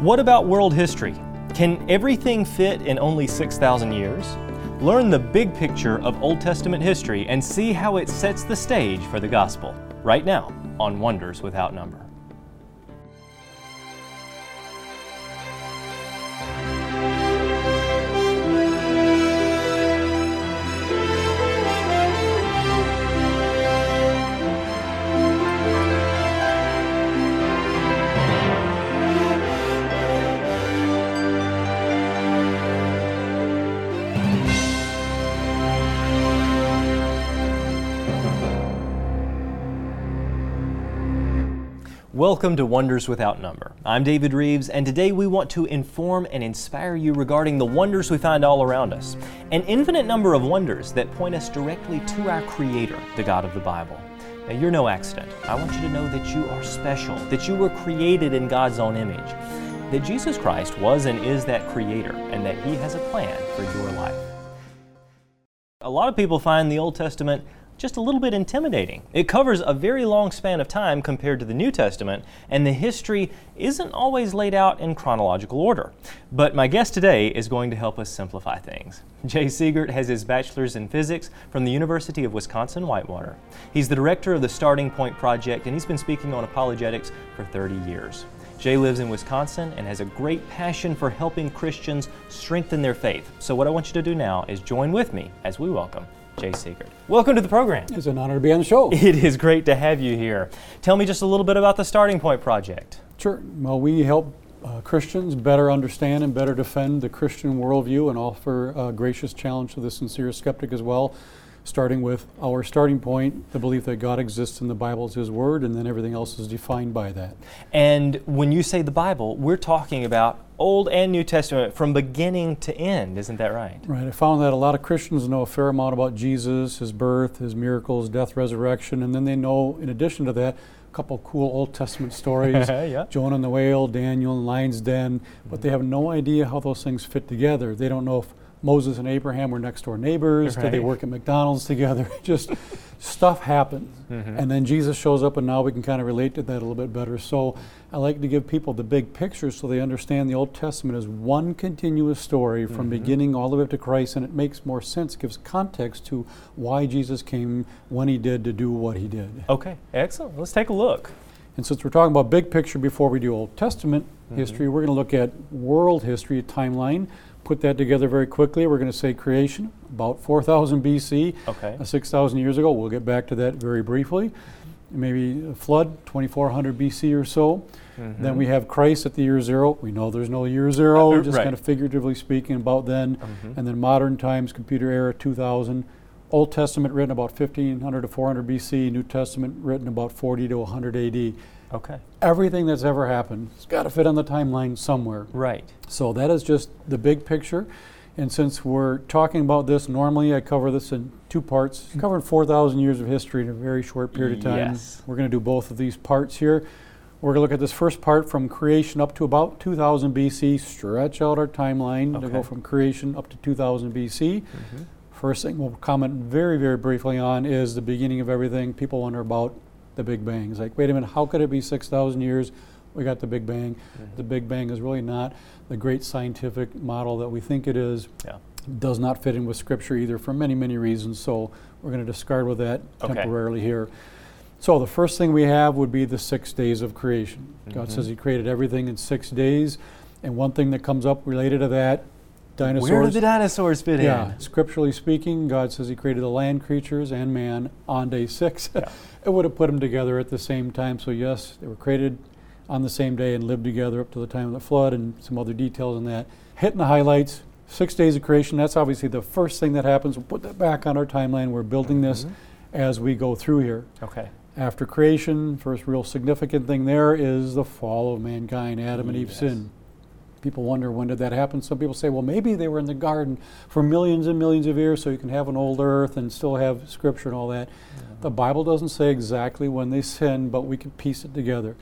What about world history? Can everything fit in only 6,000 years? Learn the big picture of Old Testament history and see how it sets the stage for the gospel right now on Wonders Without Number. Welcome to Wonders Without Number. I'm David Reeves, and today we want to inform and inspire you regarding the wonders we find all around us. An infinite number of wonders that point us directly to our Creator, the God of the Bible. Now, you're no accident. I want you to know that you are special, that you were created in God's own image, that Jesus Christ was and is that Creator, and that He has a plan for your life. A lot of people find the Old Testament just a little bit intimidating. It covers a very long span of time compared to the New Testament, and the history isn't always laid out in chronological order. But my guest today is going to help us simplify things. Jay Seegert has his bachelor's in physics from the University of Wisconsin Whitewater. He's the director of the Starting Point Project, and he's been speaking on apologetics for 30 years. Jay lives in Wisconsin and has a great passion for helping Christians strengthen their faith. So, what I want you to do now is join with me as we welcome Jay Seegert. Welcome to the program. It's an honor to be on the show. It is great to have you here. Tell me just a little bit about the Starting Point Project. Sure. Well, we help uh, Christians better understand and better defend the Christian worldview and offer a gracious challenge to the sincere skeptic as well starting with our starting point, the belief that God exists in the Bible is His Word, and then everything else is defined by that. And when you say the Bible, we're talking about Old and New Testament from beginning to end, isn't that right? Right. I found that a lot of Christians know a fair amount about Jesus, His birth, His miracles, death, resurrection, and then they know, in addition to that, a couple cool Old Testament stories, yeah. Jonah and the whale, Daniel and lion's den, but mm-hmm. they have no idea how those things fit together. They don't know if Moses and Abraham were next door neighbors. Right. Did they work at McDonald's together? Just stuff happens. Mm-hmm. And then Jesus shows up, and now we can kind of relate to that a little bit better. So I like to give people the big picture so they understand the Old Testament is one continuous story from mm-hmm. beginning all the way up to Christ, and it makes more sense, gives context to why Jesus came when he did to do what he did. Okay, excellent. Let's take a look. And since we're talking about big picture before we do Old Testament mm-hmm. history, we're going to look at world history, timeline put that together very quickly. We're going to say creation, about 4000 BC, okay. uh, 6,000 years ago. We'll get back to that very briefly. Maybe flood, 2400 BC or so. Mm-hmm. Then we have Christ at the year zero. We know there's no year zero, uh, just right. kind of figuratively speaking about then. Mm-hmm. And then modern times, computer era, 2000. Old Testament written about 1500 to 400 BC, New Testament written about 40 to 100 AD. Okay. Everything that's ever happened has got to fit on the timeline somewhere. Right. So that is just the big picture. And since we're talking about this, normally I cover this in two parts. Covering 4,000 years of history in a very short period of time. Yes. We're going to do both of these parts here. We're going to look at this first part from creation up to about 2000 BC, stretch out our timeline okay. to go from creation up to 2000 BC. Mm-hmm. First thing we'll comment very, very briefly on is the beginning of everything. People wonder about the Big Bang. It's like, wait a minute, how could it be 6,000 years? We got the Big Bang. Mm-hmm. The Big Bang is really not the great scientific model that we think it is. Yeah. Does not fit in with Scripture either for many, many reasons. So we're going to discard with that okay. temporarily here. So the first thing we have would be the six days of creation. Mm-hmm. God says He created everything in six days. And one thing that comes up related to that dinosaurs. Where did the dinosaurs fit yeah, in? Yeah, scripturally speaking, God says He created the land creatures and man on day six. Yeah. it would have put them together at the same time. So, yes, they were created on the same day and lived together up to the time of the flood and some other details on that. Hitting the highlights, six days of creation, that's obviously the first thing that happens. We'll put that back on our timeline. We're building this mm-hmm. as we go through here. Okay. After creation, first real significant thing there is the fall of mankind, Adam and Eve yes. sin. People wonder when did that happen. Some people say, well, maybe they were in the garden for millions and millions of years, so you can have an old earth and still have scripture and all that. Yeah. The Bible doesn't say exactly when they sinned, but we can piece it together.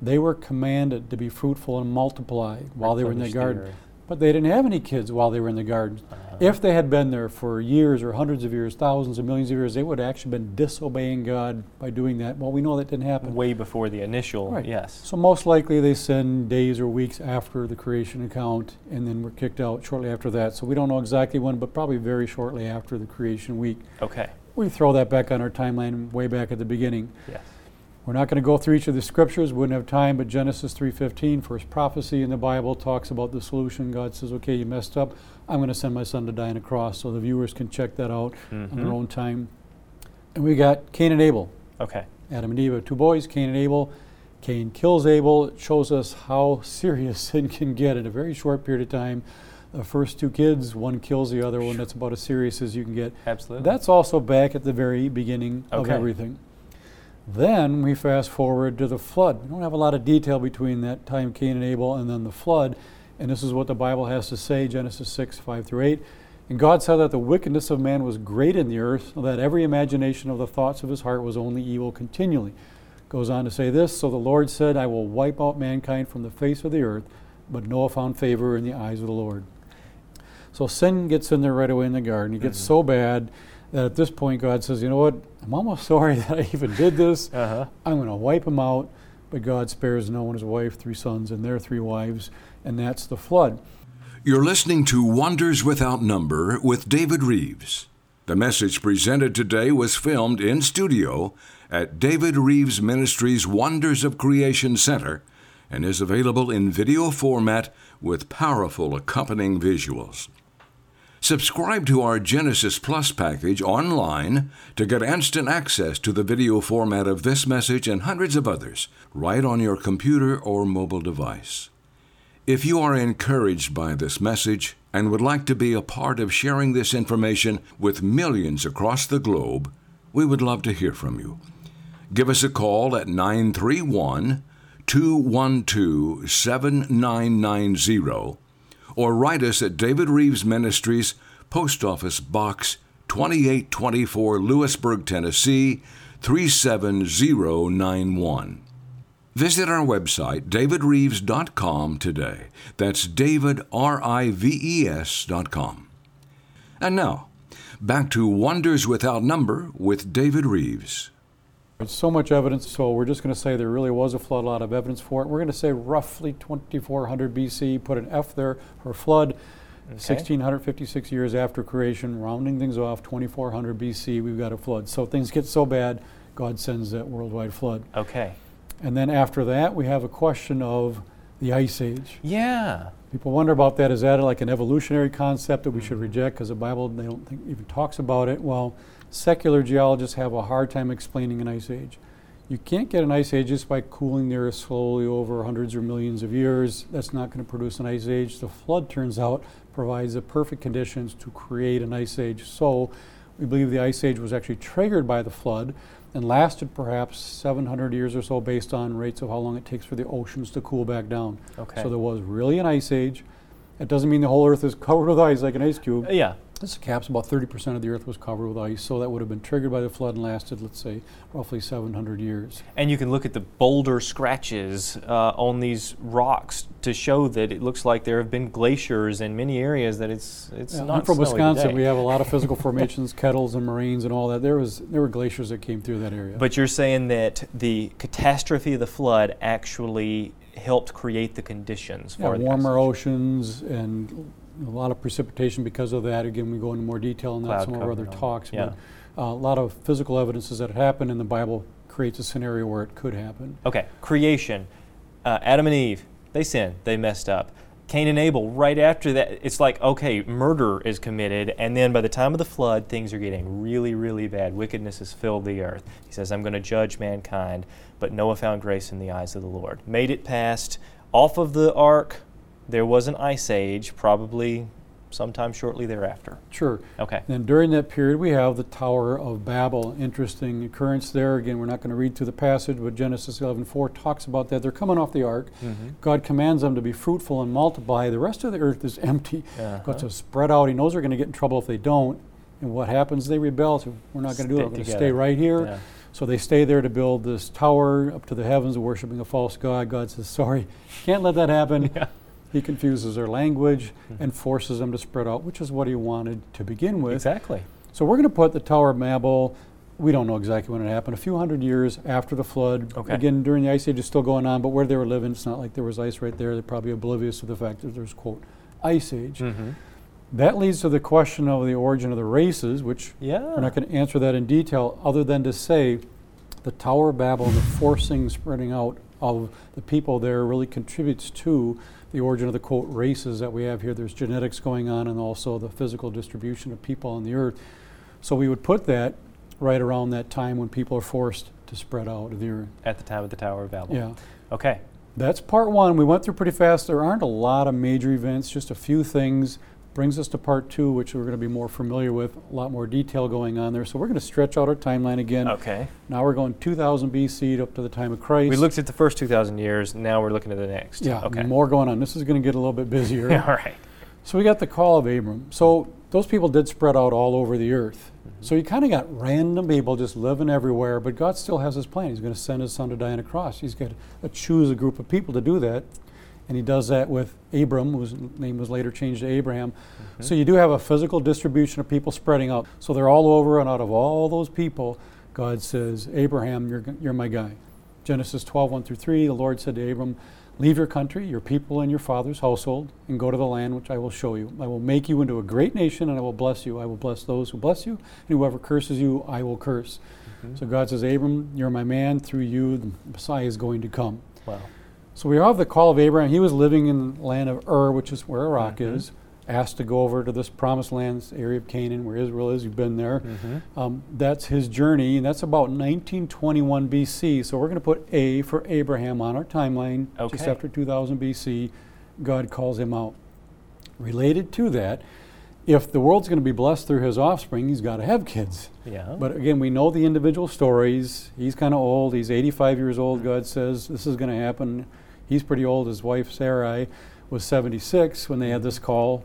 They were commanded to be fruitful and multiply while they were in the garden. But they didn't have any kids while they were in the garden. Uh-huh. If they had been there for years or hundreds of years, thousands of millions of years, they would have actually been disobeying God by doing that. Well, we know that didn't happen. Way before the initial, right. yes. So most likely they sinned days or weeks after the creation account and then were kicked out shortly after that. So we don't know exactly when, but probably very shortly after the creation week. Okay. We throw that back on our timeline way back at the beginning. Yes. We're not going to go through each of the scriptures. We wouldn't have time, but Genesis 3:15, first prophecy in the Bible, talks about the solution. God says, "Okay, you messed up. I'm going to send my son to die on a cross," so the viewers can check that out mm-hmm. on their mm-hmm. own time. And we got Cain and Abel. Okay. Adam and Eve have two boys, Cain and Abel. Cain kills Abel. It shows us how serious sin can get in a very short period of time. The first two kids, one kills the other one. That's about as serious as you can get. Absolutely. That's also back at the very beginning okay. of everything. Then we fast forward to the flood. We don't have a lot of detail between that time Cain and Abel and then the flood. And this is what the Bible has to say Genesis 6, 5 through 8. And God saw that the wickedness of man was great in the earth, that every imagination of the thoughts of his heart was only evil continually. Goes on to say this So the Lord said, I will wipe out mankind from the face of the earth, but Noah found favor in the eyes of the Lord. So sin gets in there right away in the garden. It gets mm-hmm. so bad that at this point God says, you know what, I'm almost sorry that I even did this. Uh-huh. I'm going to wipe them out. But God spares Noah and his wife, three sons, and their three wives, and that's the flood. You're listening to Wonders Without Number with David Reeves. The message presented today was filmed in studio at David Reeves Ministries Wonders of Creation Center and is available in video format with powerful accompanying visuals. Subscribe to our Genesis Plus package online to get instant access to the video format of this message and hundreds of others right on your computer or mobile device. If you are encouraged by this message and would like to be a part of sharing this information with millions across the globe, we would love to hear from you. Give us a call at 931 212 7990 or write us at David Reeves Ministries, Post Office Box 2824, Lewisburg, Tennessee 37091. Visit our website, davidreeves.com, today. That's David. And now, back to Wonders Without Number with David Reeves. So much evidence, so we're just going to say there really was a flood, a lot of evidence for it. We're going to say roughly 2400 BC, put an F there for flood. Okay. 1656 years after creation, rounding things off, 2400 BC, we've got a flood. So things get so bad, God sends that worldwide flood. Okay. And then after that, we have a question of the Ice Age. Yeah. People wonder about that. Is that like an evolutionary concept that we mm. should reject because the Bible they don't think even talks about it? Well, secular geologists have a hard time explaining an ice age. You can't get an ice age just by cooling the earth slowly over hundreds or millions of years. That's not going to produce an ice age. The flood, turns out, provides the perfect conditions to create an ice age. So we believe the ice age was actually triggered by the flood and lasted perhaps 700 years or so based on rates of how long it takes for the oceans to cool back down. Okay. So there was really an ice age. It doesn't mean the whole earth is covered with ice like an ice cube. Yeah. This caps about 30% of the earth was covered with ice, so that would have been triggered by the flood and lasted, let's say, roughly 700 years. And you can look at the boulder scratches uh, on these rocks to show that it looks like there have been glaciers in many areas that it's it's yeah, not. I'm from Wisconsin. Today. We have a lot of physical formations, kettles and moraines and all that. There was there were glaciers that came through that area. But you're saying that the catastrophe of the flood actually helped create the conditions yeah, for warmer oceans and a lot of precipitation because of that. Again, we go into more detail on that some of our other talks. Yeah. But uh, a lot of physical evidences that happen, and the Bible creates a scenario where it could happen. Okay, creation. Uh, Adam and Eve, they sinned, they messed up. Cain and Abel, right after that, it's like, okay, murder is committed, and then by the time of the flood, things are getting really, really bad. Wickedness has filled the earth. He says, I'm going to judge mankind, but Noah found grace in the eyes of the Lord. Made it past off of the ark, there was an ice age, probably sometime shortly thereafter. Sure. Okay. And during that period, we have the Tower of Babel. Interesting occurrence there. Again, we're not going to read through the passage, but Genesis 11:4 talks about that. They're coming off the ark. Mm-hmm. God commands them to be fruitful and multiply. The rest of the earth is empty. Uh-huh. To spread out. He knows they're going to get in trouble if they don't. And what happens? They rebel. So we're not going to do it. We're going to stay right here. Yeah. So they stay there to build this tower up to the heavens, worshiping a false god. God says, "Sorry, can't let that happen." Yeah He confuses their language mm-hmm. and forces them to spread out, which is what he wanted to begin with. Exactly. So we're going to put the Tower of Babel. We don't know exactly when it happened. A few hundred years after the flood. Okay. Again, during the ice age, is still going on. But where they were living, it's not like there was ice right there. They're probably oblivious to the fact that there's quote ice age. Mm-hmm. That leads to the question of the origin of the races, which yeah. we're not going to answer that in detail, other than to say the Tower of Babel and the forcing, spreading out of the people there really contributes to the origin of the quote races that we have here. There's genetics going on and also the physical distribution of people on the earth. So we would put that right around that time when people are forced to spread out of the earth. At the time of the Tower of Babel. Yeah. Okay. That's part one. We went through pretty fast. There aren't a lot of major events, just a few things brings us to part two, which we're going to be more familiar with, a lot more detail going on there. So we're going to stretch out our timeline again. Okay. Now we're going 2000 BC up to the time of Christ. We looked at the first 2,000 years. Now we're looking at the next. Yeah. Okay. More going on. This is going to get a little bit busier. all right. So we got the call of Abram. So those people did spread out all over the earth. Mm-hmm. So you kind of got random people just living everywhere, but God still has his plan. He's going to send his son to die on a cross. He's got to choose a group of people to do that and he does that with Abram, whose name was later changed to Abraham. Mm-hmm. So you do have a physical distribution of people spreading out. So they're all over, and out of all those people, God says, Abraham, you're, you're my guy. Genesis 12, 1 through 3, the Lord said to Abram, Leave your country, your people, and your father's household, and go to the land which I will show you. I will make you into a great nation, and I will bless you. I will bless those who bless you, and whoever curses you, I will curse. Mm-hmm. So God says, Abram, you're my man. Through you, the Messiah is going to come. Wow. So we have the call of Abraham. He was living in the land of Ur, which is where Iraq mm-hmm. is, asked to go over to this promised land area of Canaan where Israel is. You've been there. Mm-hmm. Um, that's his journey, and that's about 1921 BC. So we're going to put A for Abraham on our timeline, okay. just after 2000 BC. God calls him out. Related to that, if the world's going to be blessed through his offspring, he's got to have kids. Yeah. But again, we know the individual stories. He's kind of old. He's 85 years old. God says this is going to happen he's pretty old. His wife Sarai was 76 when they had this call,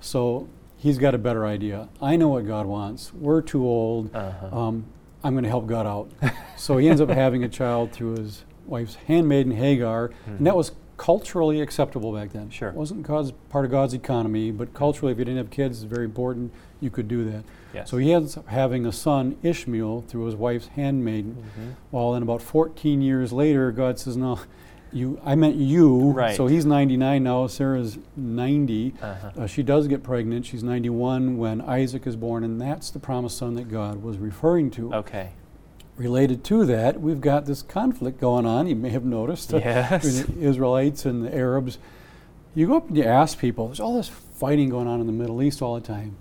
so he's got a better idea. I know what God wants. We're too old. Uh-huh. Um, I'm going to help God out. so he ends up having a child through his wife's handmaiden Hagar, mm-hmm. and that was culturally acceptable back then. Sure. It wasn't God's, part of God's economy, but culturally, if you didn't have kids, it's very important you could do that. Yes. So he ends up having a son, Ishmael, through his wife's handmaiden. Mm-hmm. While then, about 14 years later, God says, No, you I meant you. Right. So he's 99 now. Sarah's 90. Uh-huh. Uh, she does get pregnant. She's 91 when Isaac is born, and that's the promised son that God was referring to. Okay. Related to that, we've got this conflict going on. You may have noticed yes. between the Israelites and the Arabs. You go up and you ask people. There's all this fighting going on in the Middle East all the time.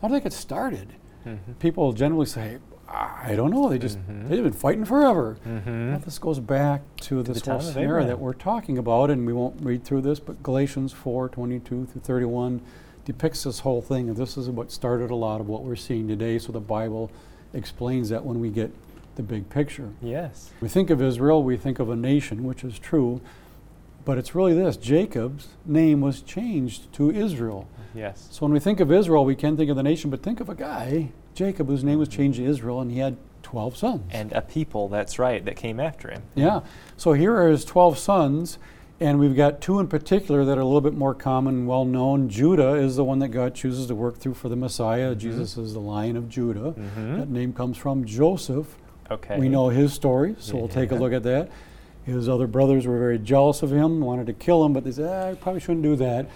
How did that get started? Mm-hmm. People generally say, I don't know. They just mm-hmm. they've been fighting forever. Mm-hmm. Well, this goes back to, to this whole scenario that we're talking about, and we won't read through this, but Galatians 4, 22 through 31 depicts this whole thing, and this is what started a lot of what we're seeing today. So the Bible explains that when we get the big picture. Yes. We think of Israel, we think of a nation, which is true, but it's really this Jacob's name was changed to Israel. Yes. So when we think of Israel, we can think of the nation, but think of a guy Jacob, whose name was changed to Israel, and he had 12 sons. And a people, that's right, that came after him. Yeah. So here are his 12 sons, and we've got two in particular that are a little bit more common and well known. Judah is the one that God chooses to work through for the Messiah. Mm-hmm. Jesus is the Lion of Judah. Mm-hmm. That name comes from Joseph. Okay. We know his story, so yeah. we'll take a look at that. His other brothers were very jealous of him, wanted to kill him, but they said, ah, I probably shouldn't do that.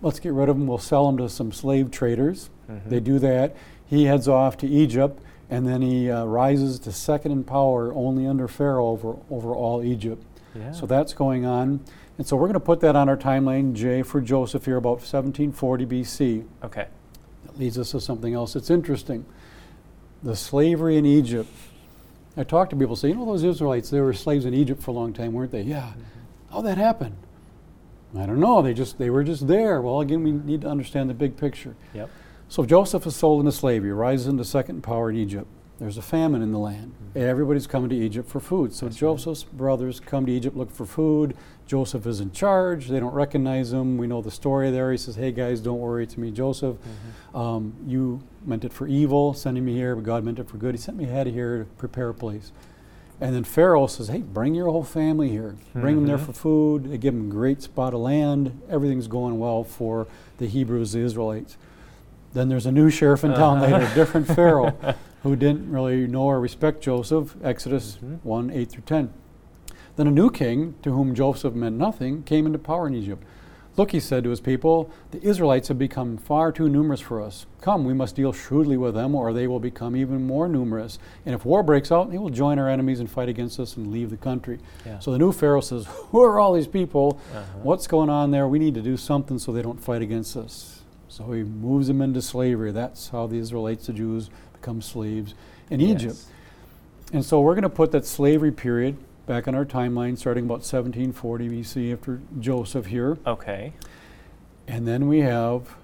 Let's get rid of them, We'll sell them to some slave traders. Mm-hmm. They do that he heads off to Egypt, and then he uh, rises to second in power only under Pharaoh over, over all Egypt. Yeah. So that's going on. And so we're going to put that on our timeline, J for Joseph here, about 1740 BC. Okay. That leads us to something else that's interesting. The slavery in Egypt. I talk to people, say, you know, those Israelites, they were slaves in Egypt for a long time, weren't they? Yeah. Mm-hmm. How'd that happen? I don't know. They just they were just there. Well, again, we need to understand the big picture. Yep. So Joseph is sold into slavery, rises into second power in Egypt. There's a famine in the land. Mm-hmm. Everybody's coming to Egypt for food. So That's Joseph's right. brothers come to Egypt, look for food. Joseph is in charge. They don't recognize him. We know the story there. He says, Hey guys, don't worry. It's me, Joseph. Mm-hmm. Um, you meant it for evil, sending me here, but God meant it for good. He sent me ahead of here to prepare a place. And then Pharaoh says, hey, bring your whole family here. Bring them there for food. They give them a great spot of land. Everything's going well for the Hebrews, the Israelites. Then there's a new sheriff in town Uh-huh. later, a different Pharaoh, who didn't really know or respect Joseph, Exodus Mhm. 1 8 through 10. Then a new king, to whom Joseph meant nothing, came into power in Egypt. Look, he said to his people, the Israelites have become far too numerous for us. Come, we must deal shrewdly with them, or they will become even more numerous. And if war breaks out, they will join our enemies and fight against us and leave the country. Yeah. So the new Pharaoh says, Who are all these people? Uh-huh. What's going on there? We need to do something so they don't fight against us. So he moves them into slavery. That's how the Israelites, the Jews, become slaves in Egypt. And so we're going to put that slavery period back in our timeline, starting about 1740 BC after Joseph here. Okay. And then we have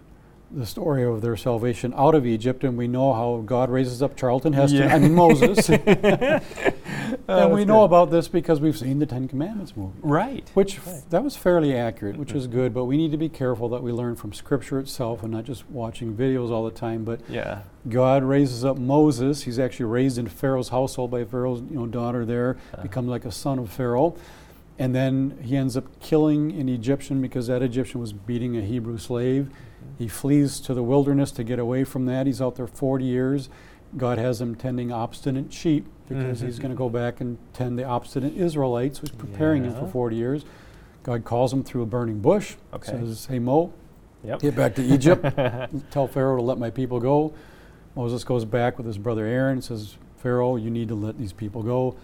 the story of their salvation out of Egypt, and we know how God raises up Charlton Heston, Yeah. I mean Moses. And we know good. about this because we've seen the Ten Commandments movie. Right. Which f- that was fairly accurate, which is Mhm. good, but we need to be careful that we learn from Scripture itself and not just watching videos all the time. But Yeah. God raises up Moses. He's actually raised in Pharaoh's household by Pharaoh's you know, daughter there, Uh-huh. becomes like a son of Pharaoh. And then he ends up killing an Egyptian because that Egyptian was beating a Hebrew slave. He flees to the wilderness to get away from that. He's out there 40 years. God has him tending obstinate sheep because he's Mhm. going to go back and tend the obstinate Israelites, who's preparing him for 40 years. God calls him through a burning bush, Okay. says, Hey, Mo, Yep. get back to Egypt tell Pharaoh to let my people go. Moses goes back with his brother Aaron and says, Pharaoh, you need to let these people go.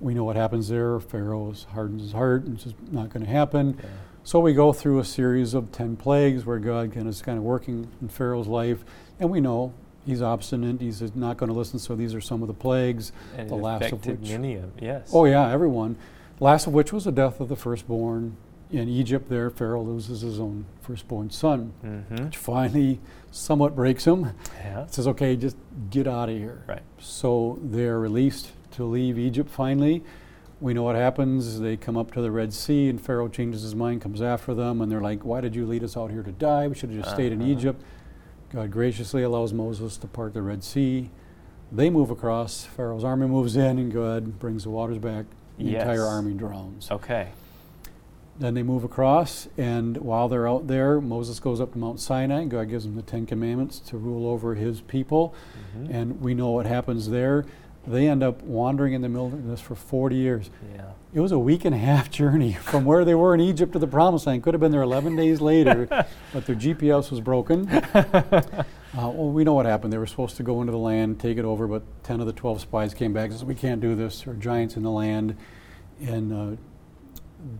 We know what happens there. Pharaoh hardens his heart and it's just not going to happen. Yeah. So we go through a series of 10 plagues where God is kind of working in Pharaoh's life. And we know he's obstinate. He's not going to listen. So these are some of the plagues. And the last of which- many of yes. Oh, yeah, everyone. Last of which was the death of the firstborn. In Egypt, there, Pharaoh loses his own firstborn son, Mm-hmm. which finally somewhat breaks him Yeah. says, okay, just get out of here. Right. So they're released to leave Egypt finally. We know what happens. They come up to the Red Sea, and Pharaoh changes his mind, comes after them, and they're like, Why did you lead us out here to die? We should have just stayed in Uh-huh. Egypt. God graciously allows Moses to part the Red Sea. They move across. Pharaoh's army moves in, and God brings the waters back. The entire army drowns. Okay. Then they move across, and while they're out there, Moses goes up to Mount Sinai. God gives him the Ten Commandments to rule over his people. Mhm. And we know what happens there. They end up wandering in the wilderness for 40 years. Yeah. It was a week and a half journey from where they were in Egypt to the Promised Land. Could have been there 11 days later, but their GPS was broken. Uh, well, we know what happened. They were supposed to go into the land, take it over, but 10 of the 12 spies came back and said, We can't do this. There are giants in the land. And, uh,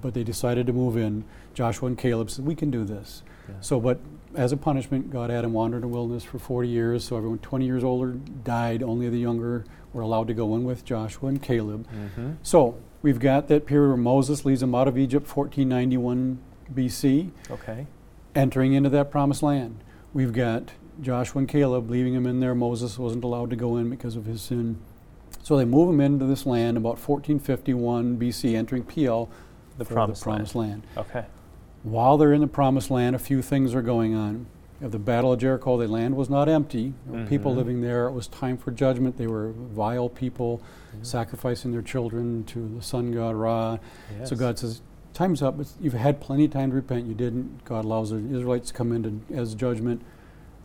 but they decided to move in. Joshua and Caleb said, We can do this. Yeah. So, but as a punishment, God had him wander in the wilderness for 40 years. So everyone 20 years older died. Only the younger were allowed to go in with Joshua and Caleb. Mm-hmm. So we've got that period where Moses leads them out of Egypt, 1491 BC, Okay. entering into that promised land. We've got Joshua and Caleb leaving him in there. Moses wasn't allowed to go in because of his sin. So they move him into this land about 1451 BC, entering PL, The promised, the promised land. Okay. While they're in the promised land, a few things are going on. At the Battle of Jericho, the land was not empty. There were people living there. It was time for judgment. They were vile people, Mhm. sacrificing their children to the sun god Ra. Yes. So God says, Time's up. It's, you've had plenty of time to repent. You didn't. God allows the Israelites to come into as judgment.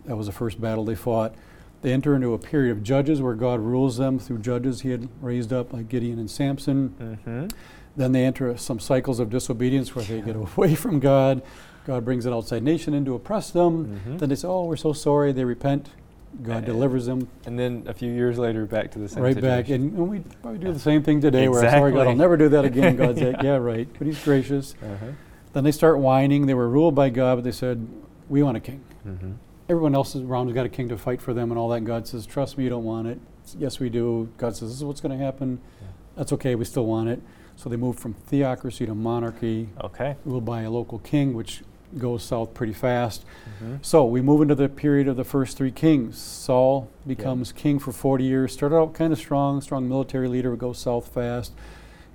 That was the first battle they fought. They enter into a period of judges where God rules them through judges he had raised up, like Gideon and Samson. Mm-hmm. Then they enter some cycles of disobedience where they get away from God. God brings an outside nation in to oppress them. Mhm. Then they say, Oh, we're so sorry. They repent. God And- delivers them And then a few years later, back to the same thing. right situation. back. And, and we probably do the same thing today where, sorry, God, I'll never do that again. God's like, Yeah, right. But He's gracious. Uh-huh. Then they start whining. They were ruled by God, but they said, We want a king. Mm-hmm. Everyone else around has got a king to fight for them and all that. And God says, Trust me, you don't want it. Yes, we do. God says, This is what's going to happen. Yeah. That's okay, we still want it. So they moved from theocracy to monarchy, Okay. ruled by a local king, which goes south pretty fast. Mm-hmm. So we move into the period of the first three kings. Saul becomes king for 40 years. Started out kind of strong, strong military leader, goes south fast.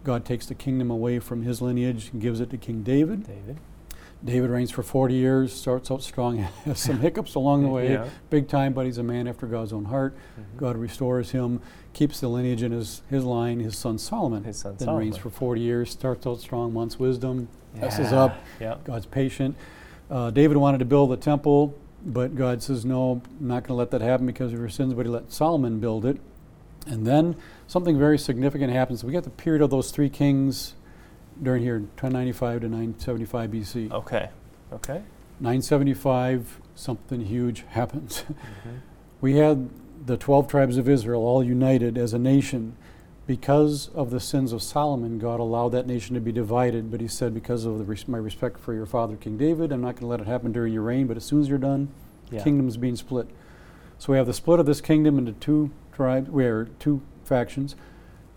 God takes the kingdom away from his lineage and gives it to King David. David. David reigns for 40 years, starts out strong, has some hiccups along the way, yeah. big time, but he's a man after God's own heart. Mm-hmm. God restores him, keeps the lineage in his, his line. His son Solomon his son then Solomon. reigns for 40 years, starts out strong, wants wisdom, yeah. messes up. God's patient. Uh, David wanted to build the temple, but God says, No, I'm not going to let that happen because of your sins, but he let Solomon build it. And then something very significant happens. We get the period of those three kings during here, 1095 to 975 BC. Okay. Okay. 975, something huge happens. Mm-hmm. we had the 12 tribes of Israel all united as a nation. Because of the sins of Solomon, God allowed that nation to be divided. But he said, Because of res- my respect for your father, King David, I'm not going to let it happen during your reign. But as soon as you're done, yeah. kingdom's being split. So we have the split of this kingdom into two tribes, we are two factions.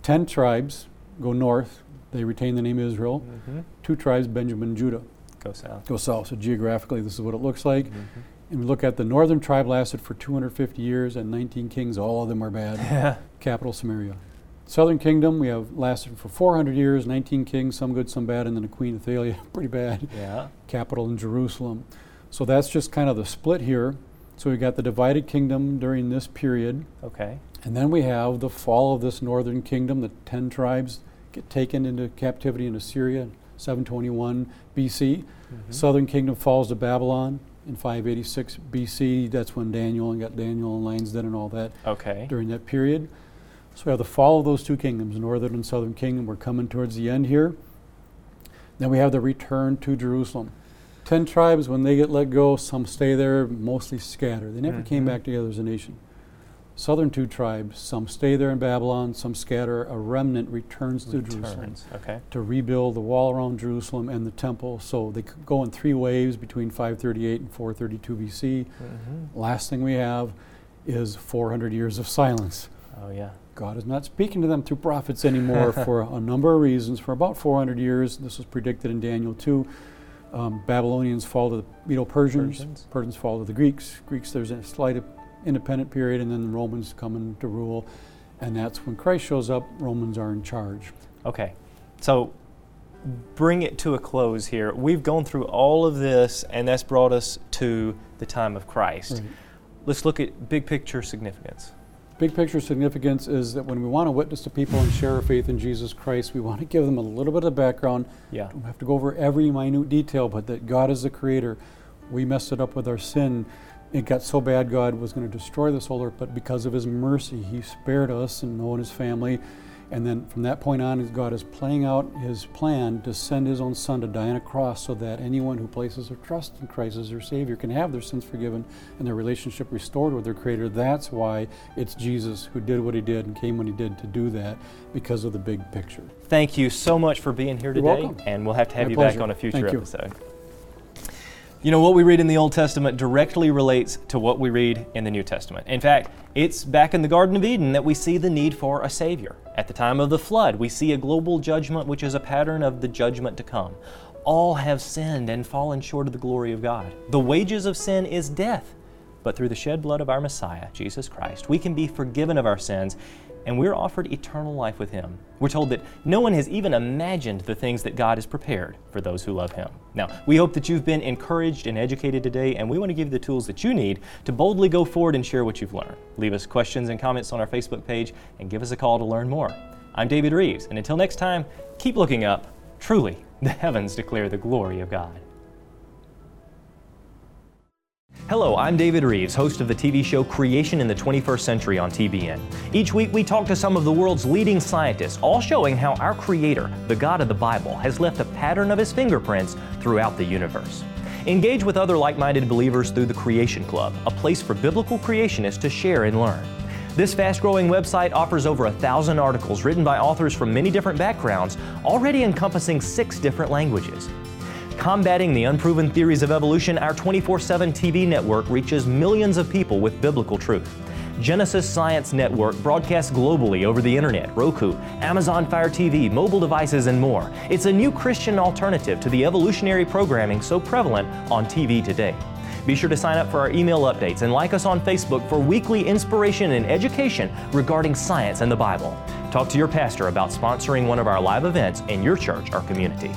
Ten tribes go north, they retain the name Israel. Mm-hmm. Two tribes, Benjamin and Judah. Go south. Go south. So geographically, this is what it looks like. Mm-hmm. And we look at the northern tribe lasted for 250 years and 19 kings. All of them are bad. Capital Samaria. Southern kingdom, we have lasted for 400 years, 19 kings, some good, some bad, and then the Queen Athaliah, pretty bad. Yeah. Capital in Jerusalem. So that's just kind of the split here. So we got the divided kingdom during this period. Okay. And then we have the fall of this northern kingdom, the 10 tribes get taken into captivity in Assyria, 721 BC. Mm-hmm. Southern kingdom falls to Babylon in 586 BC. That's when Daniel and got Daniel and Lions Den and all that. Okay. During that period. So we have the fall of those two kingdoms, northern and southern kingdom. We're coming towards the end here. Then we have the return to Jerusalem. Ten tribes, when they get let go, some stay there, mostly scatter. They never mm-hmm. came back together as a nation southern two tribes. Some stay there in Babylon, some scatter. A remnant returns to returns. Jerusalem okay. to rebuild the wall around Jerusalem and the temple. So they go in three waves between 538 and 432 BC. Mm-hmm. Last thing we have is 400 years of silence. Oh, yeah. God is not speaking to them through prophets anymore for a number of reasons. For about 400 years, this was predicted in Daniel 2. Um, Babylonians fall to the Medo Persians. Persians. Persians fall to the Greeks. Greeks, there's a slight independent period, and then the Romans come in to rule. And that's when Christ shows up, Romans are in charge. Okay. So bring it to a close here. We've gone through all of this, and that's brought us to the time of Christ. Right. Let's look at big picture significance. Big picture significance is that when we want to witness to people and share our faith in Jesus Christ, we want to give them a little bit of background. Yeah. Don't have to go over every minute detail, but that God is the creator. We messed it up with our sin it got so bad God was going to destroy this whole earth, but because of his mercy, he spared us and Noah and his family. And then from that point on, God is playing out his plan to send his own son to die on a cross so that anyone who places their trust in Christ as their Savior can have their sins forgiven and their relationship restored with their Creator. That's why it's Jesus who did what he did and came when he did to do that because of the big picture. Thank you so much for being here today. Welcome. And we'll have to have My you pleasure. back on a future episode. You. Know, what we read in the Old Testament directly relates to what we read in the New Testament. In fact, it's back in the Garden of Eden that we see the need for a Savior. At the time of the flood, we see a global judgment which is a pattern of the judgment to come. All have sinned and fallen short of the glory of God. The wages of sin is death. But through the shed blood of our Messiah, Jesus Christ, we can be forgiven of our sins and we're offered eternal life with Him. We're told that no one has even imagined the things that God has prepared for those who love Him. Now, we hope that you've been encouraged and educated today, and we want to give you the tools that you need to boldly go forward and share what you've learned. Leave us questions and comments on our Facebook page and give us a call to learn more. I'm David Reeves, and until next time, keep looking up. Truly, the heavens declare the glory of God. Hello, I'm David Reeves, host of the TV show Creation in the 21st Century on TBN. Each week we talk to some of the world's leading scientists, all showing how our Creator, the God of the Bible, has left a pattern of His fingerprints throughout the universe. Engage with other like minded believers through the Creation Club, a place for biblical creationists to share and learn. This fast growing website offers over a thousand articles written by authors from many different backgrounds, already encompassing six different languages. Combating the unproven theories of evolution, our 24 7 TV network reaches millions of people with biblical truth. Genesis Science Network broadcasts globally over the internet, Roku, Amazon Fire TV, mobile devices, and more. It's a new Christian alternative to the evolutionary programming so prevalent on TV today. Be sure to sign up for our email updates and like us on Facebook for weekly inspiration and education regarding science and the Bible. Talk to your pastor about sponsoring one of our live events in your church or community.